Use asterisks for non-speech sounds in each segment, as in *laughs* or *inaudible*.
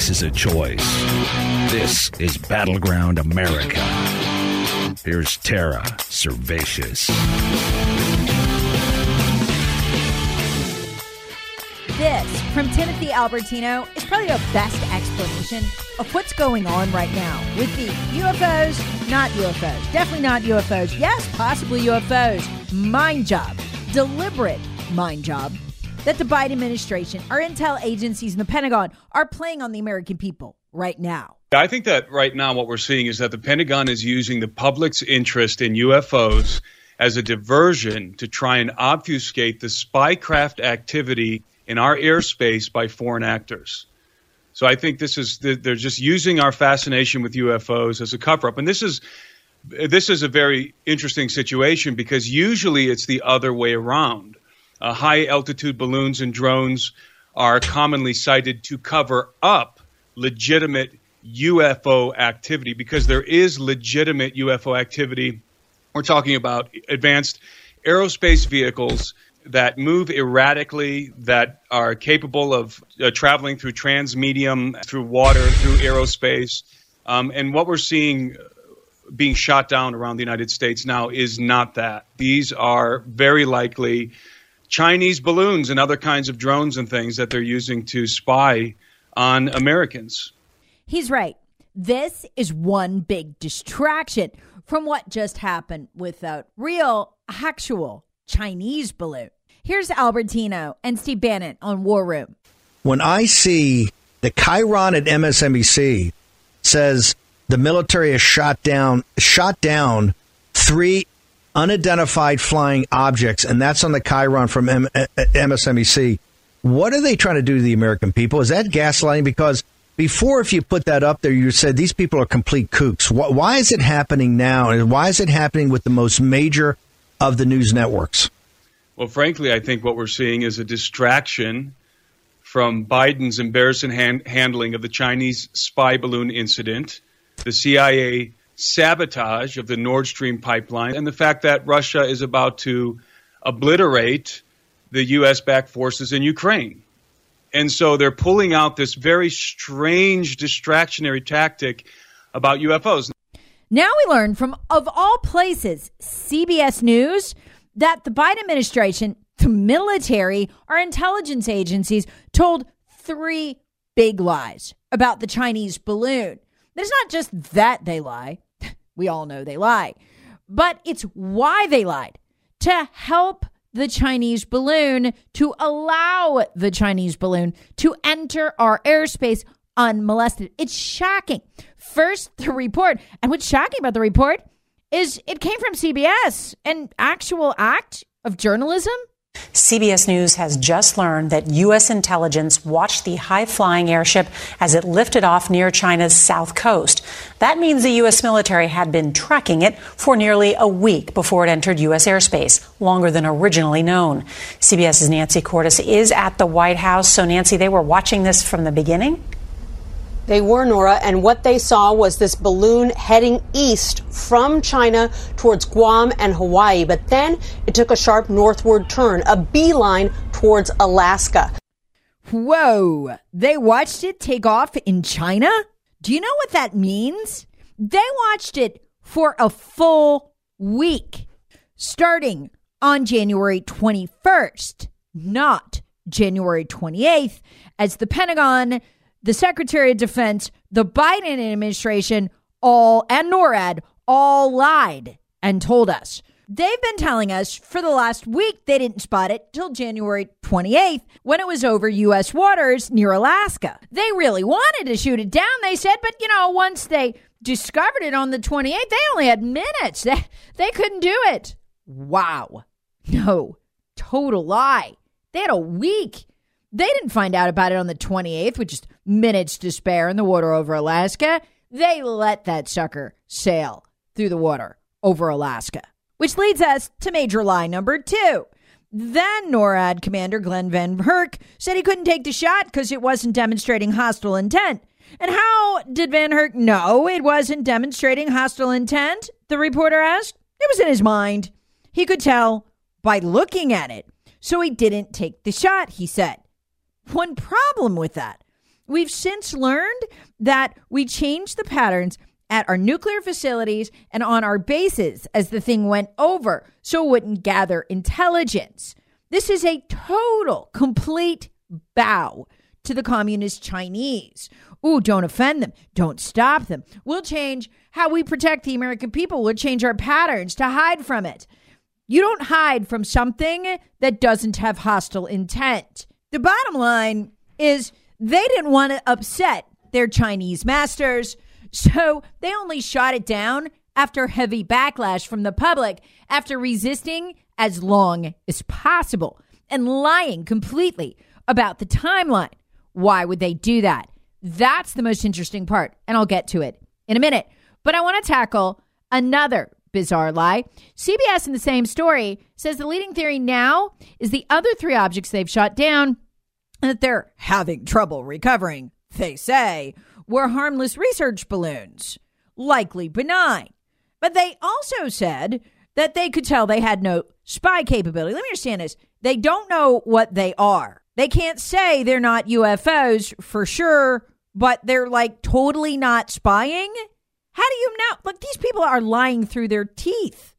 America is a choice. This is Battleground America. Here's Tara Servatius. This from Timothy Alberino is probably the best explanation of what's going on right now with the UFOs, not UFOs, definitely not UFOs, yes, possibly UFOs, mind job, deliberate mind job that the Biden administration, our intel agencies, and the Pentagon are playing on the American people right now. I think that right now what we're seeing is that the Pentagon is using the public's interest in UFOs as a diversion to try and obfuscate the spycraft activity in our airspace by foreign actors. So I think this is they're just using our fascination with UFOs as a cover up, and this is this is a very interesting situation because usually it's the other way around. Uh, high altitude balloons and drones are commonly cited to cover up legitimate UFO activity because there is legitimate UFO activity. We're talking about advanced aerospace vehicles that move erratically, that are capable of uh, traveling through transmedium, through water, through aerospace. Um, and what we're seeing being shot down around the United States now is not that. These are very likely Chinese balloons and other kinds of drones and things that they're using to spy on Americans. He's right. This is one big distraction from what just happened without real, actual Chinese balloon. Here's Alberino and Steve Bannon on War Room. When I see the Chiron at MSNBC says the military has shot down shot down three unidentified flying objects, and that's on the Chiron from M- MSNBC. What are they trying to do to the American people? Is that gaslighting? Because before, if you put that up there, you said these people are complete kooks. Why is it happening now? And why is it happening with the most major of the news networks? Well, frankly, I think what we're seeing is a distraction from Biden's embarrassing hand- handling of the Chinese spy balloon incident, the CIA sabotage of the Nord Stream pipeline, and the fact that Russia is about to obliterate the U.S. backed forces in Ukraine. And so they're pulling out this very strange distractionary tactic about UFOs. Now we learn from, of all places, CBS News, that the Biden administration, the military, our intelligence agencies told three big lies about the Chinese balloon. There's not just that they lie, we all know they lie, but it's why they lied to help the Chinese balloon, to allow the Chinese balloon to enter our airspace unmolested. It's shocking. First, the report. And what's shocking about the report is it came from CBS, an actual act of journalism CBS News has just learned that U.S. intelligence watched the high flying airship as it lifted off near China's south coast. That means the U.S. military had been tracking it for nearly a week before it entered U.S. airspace, longer than originally known. CBS's Nancy Cordes is at the White House. So, Nancy, they were watching this from the beginning? They were, Nora, and what they saw was this balloon heading east from China towards Guam and Hawaii. But then it took a sharp northward turn, a beeline towards Alaska. Whoa, they watched it take off in China? Do you know what that means? They watched it for a full week, starting on January 21st, not January 28th, as the Pentagon, the Secretary of Defense, the Biden administration, all, and NORAD all lied and told us. They've been telling us for the last week they didn't spot it till January 28th when it was over U.S. waters near Alaska. They really wanted to shoot it down, they said, but you know, once they discovered it on the 28th, they only had minutes. *laughs* They, they couldn't do it. Wow. No, total lie. They had a week. They didn't find out about it on the 28th, with just minutes to spare in the water over Alaska. They let that sucker sail through the water over Alaska. Which leads us to major lie number two. Then NORAD Commander Glen VanHerck said he couldn't take the shot because it wasn't demonstrating hostile intent. And how did Van Herk know it wasn't demonstrating hostile intent? The reporter asked. It was in his mind. He could tell by looking at it. So he didn't take the shot, he said. One problem with that. We've since learned that we changed the patterns at our nuclear facilities and on our bases as the thing went over so it wouldn't gather intelligence. This is a total, complete bow to the communist Chinese. Ooh, don't offend them. Don't stop them. We'll change how we protect the American people. We'll change our patterns to hide from it. You don't hide from something that doesn't have hostile intent. The bottom line is they didn't want to upset their Chinese masters, so they only shot it down after heavy backlash from the public after resisting as long as possible and lying completely about the timeline. Why would they do that? That's the most interesting part, and I'll get to it in a minute. But I want to tackle another bizarre lie. CBS in the same story says the leading theory now is the other three objects they've shot down that they're having trouble recovering, they say, were harmless research balloons, likely benign. But they also said that they could tell they had no spy capability. Let me understand this. They don't know what they are. They can't say they're not UFOs for sure, but they're like totally not spying. How do you know? Look, these people are lying through their teeth.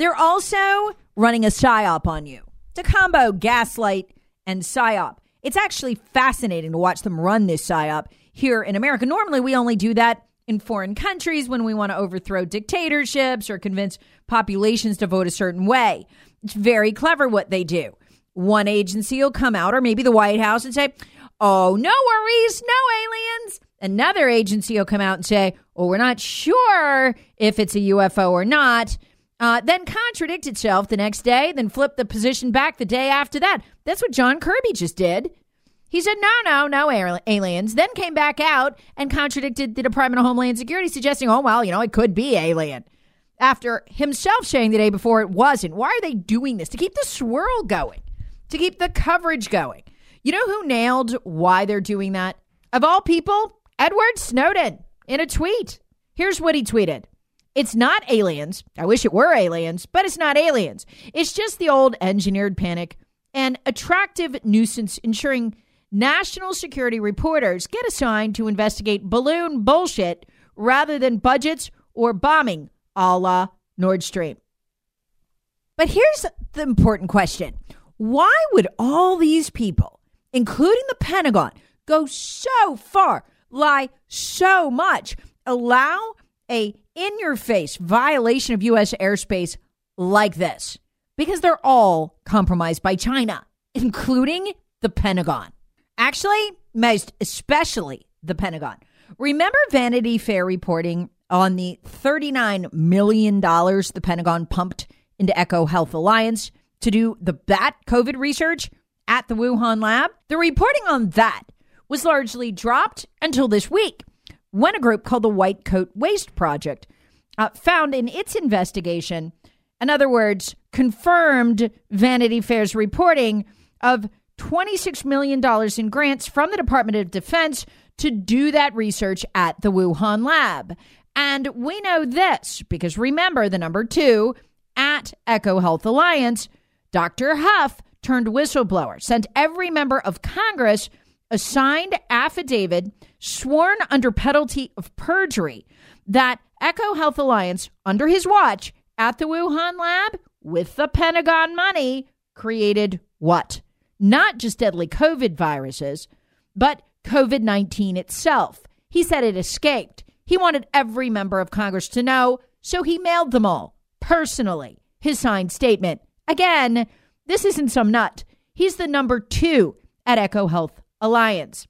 They're also running a psyop on you. It's a combo gaslight and psyop. It's actually fascinating to watch them run this psyop here in America. Normally, we only do that in foreign countries when we want to overthrow dictatorships or convince populations to vote a certain way. It's very clever what they do. One agency will come out, or maybe the White House, and say, Oh, no worries, no aliens. Another agency will come out and say, Oh, we're not sure if it's a UFO or not. Uh, then contradict itself the next day, then flip the position back the day after that. That's what John Kirby just did. He said, no, no, no aliens. Then came back out and contradicted the Department of Homeland Security, suggesting, oh, well, you know, it could be alien. After himself saying the day before it wasn't. Why are they doing this? To keep the swirl going, to keep the coverage going. You know who nailed why they're doing that? Of all people, Edward Snowden in a tweet. Here's what he tweeted It's not aliens. I wish it were aliens, but it's not aliens. It's just the old engineered panic and attractive nuisance ensuring national security reporters get assigned to investigate balloon bullshit rather than budgets or bombing a la Nord Stream. But here's the important question why would all these people, including the Pentagon, go so far, lie so much, allow a in your face violation of U.S. airspace like this? Because they're all compromised by China, including the Pentagon. Actually, most especially the Pentagon. Remember Vanity Fair reporting on the $39 million the Pentagon pumped into EcoHealth Alliance to do the bat COVID research at the Wuhan lab? The reporting on that was largely dropped until this week when a group called the White Coat Waste Project uh, found in its investigation, in other words, confirmed Vanity Fair's reporting of $26 million in grants from the Department of Defense to do that research at the Wuhan lab. And we know this because remember the number two at EcoHealth Alliance, Dr. Huff turned whistleblower, sent every member of Congress a signed affidavit sworn under penalty of perjury that EcoHealth Alliance, under his watch at the Wuhan lab with the Pentagon money, created what? Not just deadly COVID viruses, but COVID 19 itself. He said it escaped. He wanted every member of Congress to know, so he mailed them all personally his signed statement. Again, this isn't some nut. He's the number two at EcoHealth Alliance.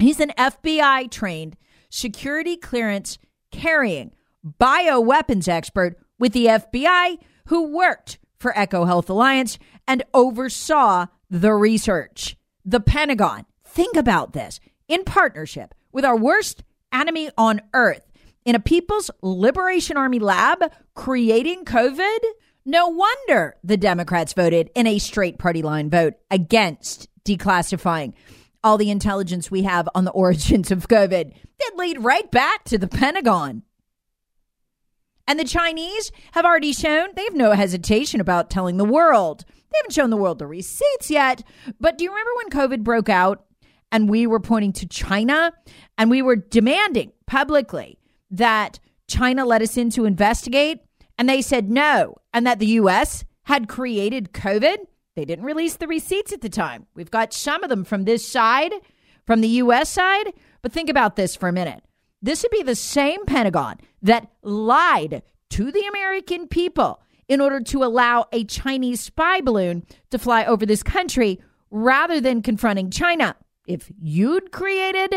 He's an FBI trained security clearance carrying bioweapons expert with the FBI who worked for EcoHealth Alliance and oversaw the research. The Pentagon, think about this, in partnership with our worst enemy on earth, in a People's Liberation Army lab creating COVID? No wonder the Democrats voted in a straight party line vote against declassifying all the intelligence we have on the *laughs* origins of COVID. That lead right back to the Pentagon. And the Chinese have already shown they have no hesitation about telling the world. They haven't shown the world the receipts yet. But do you remember when COVID broke out and we were pointing to China and we were demanding publicly that China let us in to investigate? And they said no, and that the US had created COVID? They didn't release the receipts at the time. We've got some of them from this side, from the US side. But think about this for a minute. This would be the same Pentagon that lied to the American people in order to allow a Chinese spy balloon to fly over this country rather than confronting China. If you'd created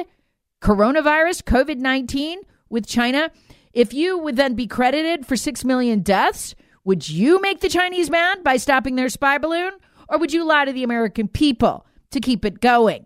coronavirus, COVID 19 with China, if you would then be credited for 6 million deaths, would you make the Chinese mad by stopping their spy balloon? Or would you lie to the American people to keep it going?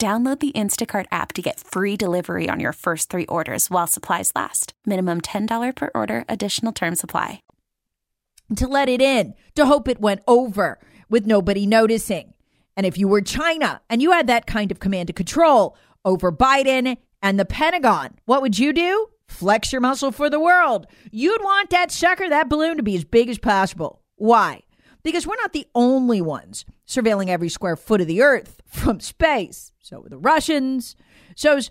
Download the Instacart app to get free delivery on your first three orders while supplies last. Minimum $10 per order, additional term supply. To let it in, to hope it went over with nobody noticing. And if you were China and you had that kind of command and control over Biden and the Pentagon, what would you do? Flex your muscle for the world. You'd want that sucker, that balloon, to be as big as possible. Why? Because we're not the only ones surveilling every square foot of the earth *laughs* from space. So the Russians, so's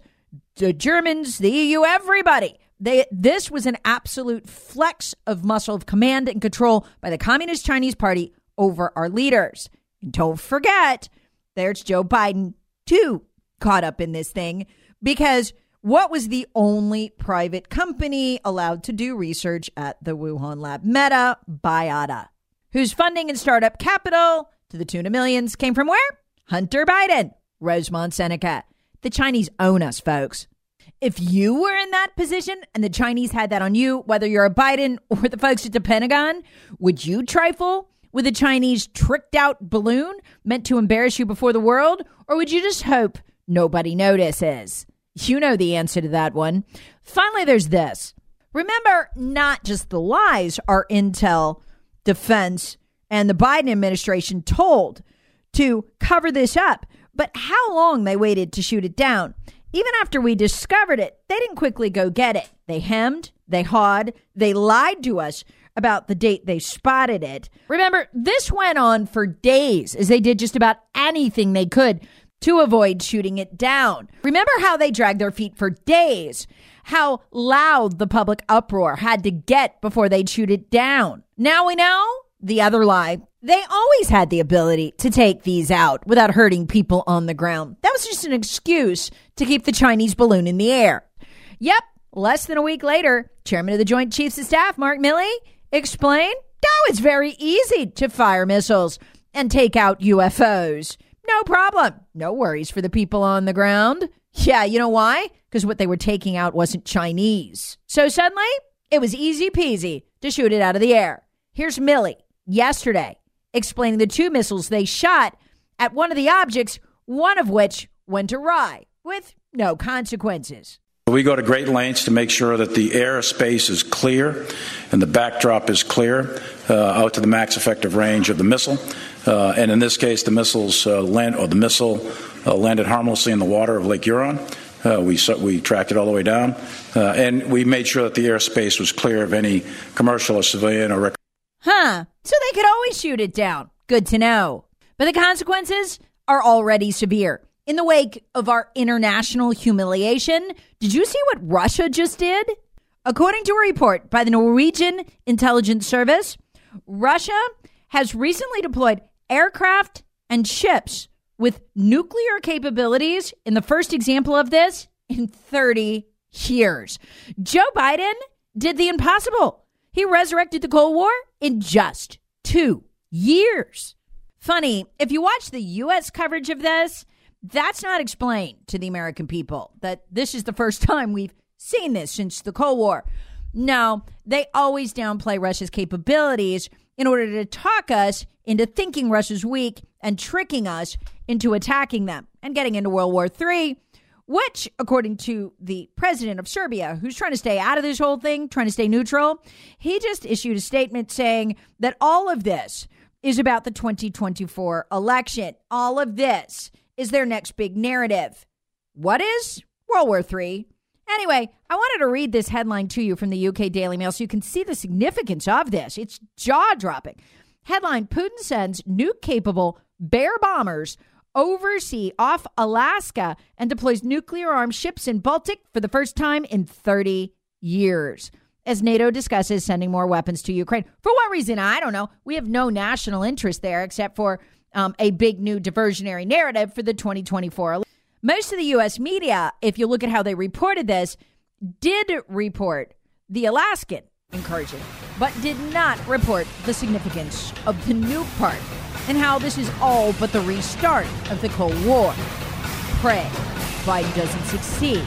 the Germans, the EU, everybody. They, this was an absolute flex of muscle of command and control by the Communist Chinese Party over our leaders. And don't forget, there's Joe Biden, too, caught up in this thing because what was the only private company allowed to do research at the Wuhan lab? Meta Biota, whose funding and startup capital to the tune of millions came from where? Hunter Biden, Rosemont Seneca. The Chinese own us, folks. If you were in that position and the Chinese had that on you, whether you're a Biden *laughs* or the folks at the Pentagon, would you trifle with a Chinese tricked out balloon meant to embarrass you before the world? Or would you just hope nobody notices? You know the answer to that one. Finally, there's this. Remember, not just the lies our intel, defense, and the Biden administration told to cover this up, but how long they waited to shoot it down. Even after we discovered it, they didn't quickly go get it. They hemmed, they hawed, they lied to us about the date they spotted it. Remember, this went on for days as they did just about anything they could to avoid shooting it down. Remember how they dragged their feet for days, how loud the public uproar had to get before they'd shoot it down. Now we know the other lie. They always had the ability to take these out without hurting people on the ground. That was just an excuse to keep the Chinese balloon in the air. Yep, less than a week later, Chairman of the Joint Chiefs of Staff, Mark Milley, explained, oh, it's very easy to fire missiles and take out UFOs. No problem. No worries for the people on the ground. Yeah, you know why? Because what they were taking out wasn't Chinese. So suddenly, it was easy peasy to shoot it out of the air. Here's Milley yesterday explaining the two missiles they shot at one of the objects, one of which went awry with no consequences. We go to great lengths to make sure that the airspace is clear and the backdrop is clear uh, out to the max effective range of the missile. Uh, and in this case, the missiles uh, land or the missile uh, landed harmlessly in the water of Lake Huron. Uh, we we tracked it all the way down, uh, and we made sure that the airspace was clear of any commercial or civilian or. Rec- huh? So they could always shoot it down. Good to know. But the consequences are already severe. In the wake of our international humiliation, did you see what Russia just did? According to a report by the Norwegian Intelligence Service, Russia has recently deployed aircraft and ships with nuclear capabilities in the first example of this in 30 years. Joe Biden did the impossible. He resurrected the Cold War in just two years. Funny, if you watch the U.S. coverage of this, that's not explained to the American people that this is the first *laughs* time we've seen this since the Cold War. No, they always downplay Russia's capabilities in order to talk us into thinking Russia's weak and tricking us into attacking them and getting into World War III, which, according to the president of Serbia, who's trying to stay out of this whole thing, trying to stay neutral, he just issued a statement saying that all of this is about the 2024 election. All of this is their next big narrative. What is World War III? Anyway, I wanted to read this headline to you from the UK Daily Mail so you can see the significance of this. It's jaw dropping. Headline Putin sends nuke capable bear bombers oversea off Alaska and deploys nuclear armed ships in Baltic for the first time in 30 years. As NATO discusses sending more weapons to Ukraine. For what reason? I don't know. We have no national interest there except for um, a big new diversionary narrative for the 2024 most of the U.S. media, if you look at how they reported this, did report the Alaskan incursion, but did not report the significance of the nuke part and how this is all but the restart of the Cold War. Pray Biden doesn't succeed.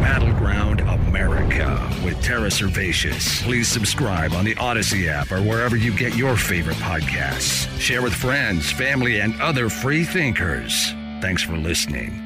Battleground America with Tara Servatius. Please subscribe on the Odyssey app or wherever you get your favorite podcasts. Share with friends, family, and other free thinkers. Thanks for listening.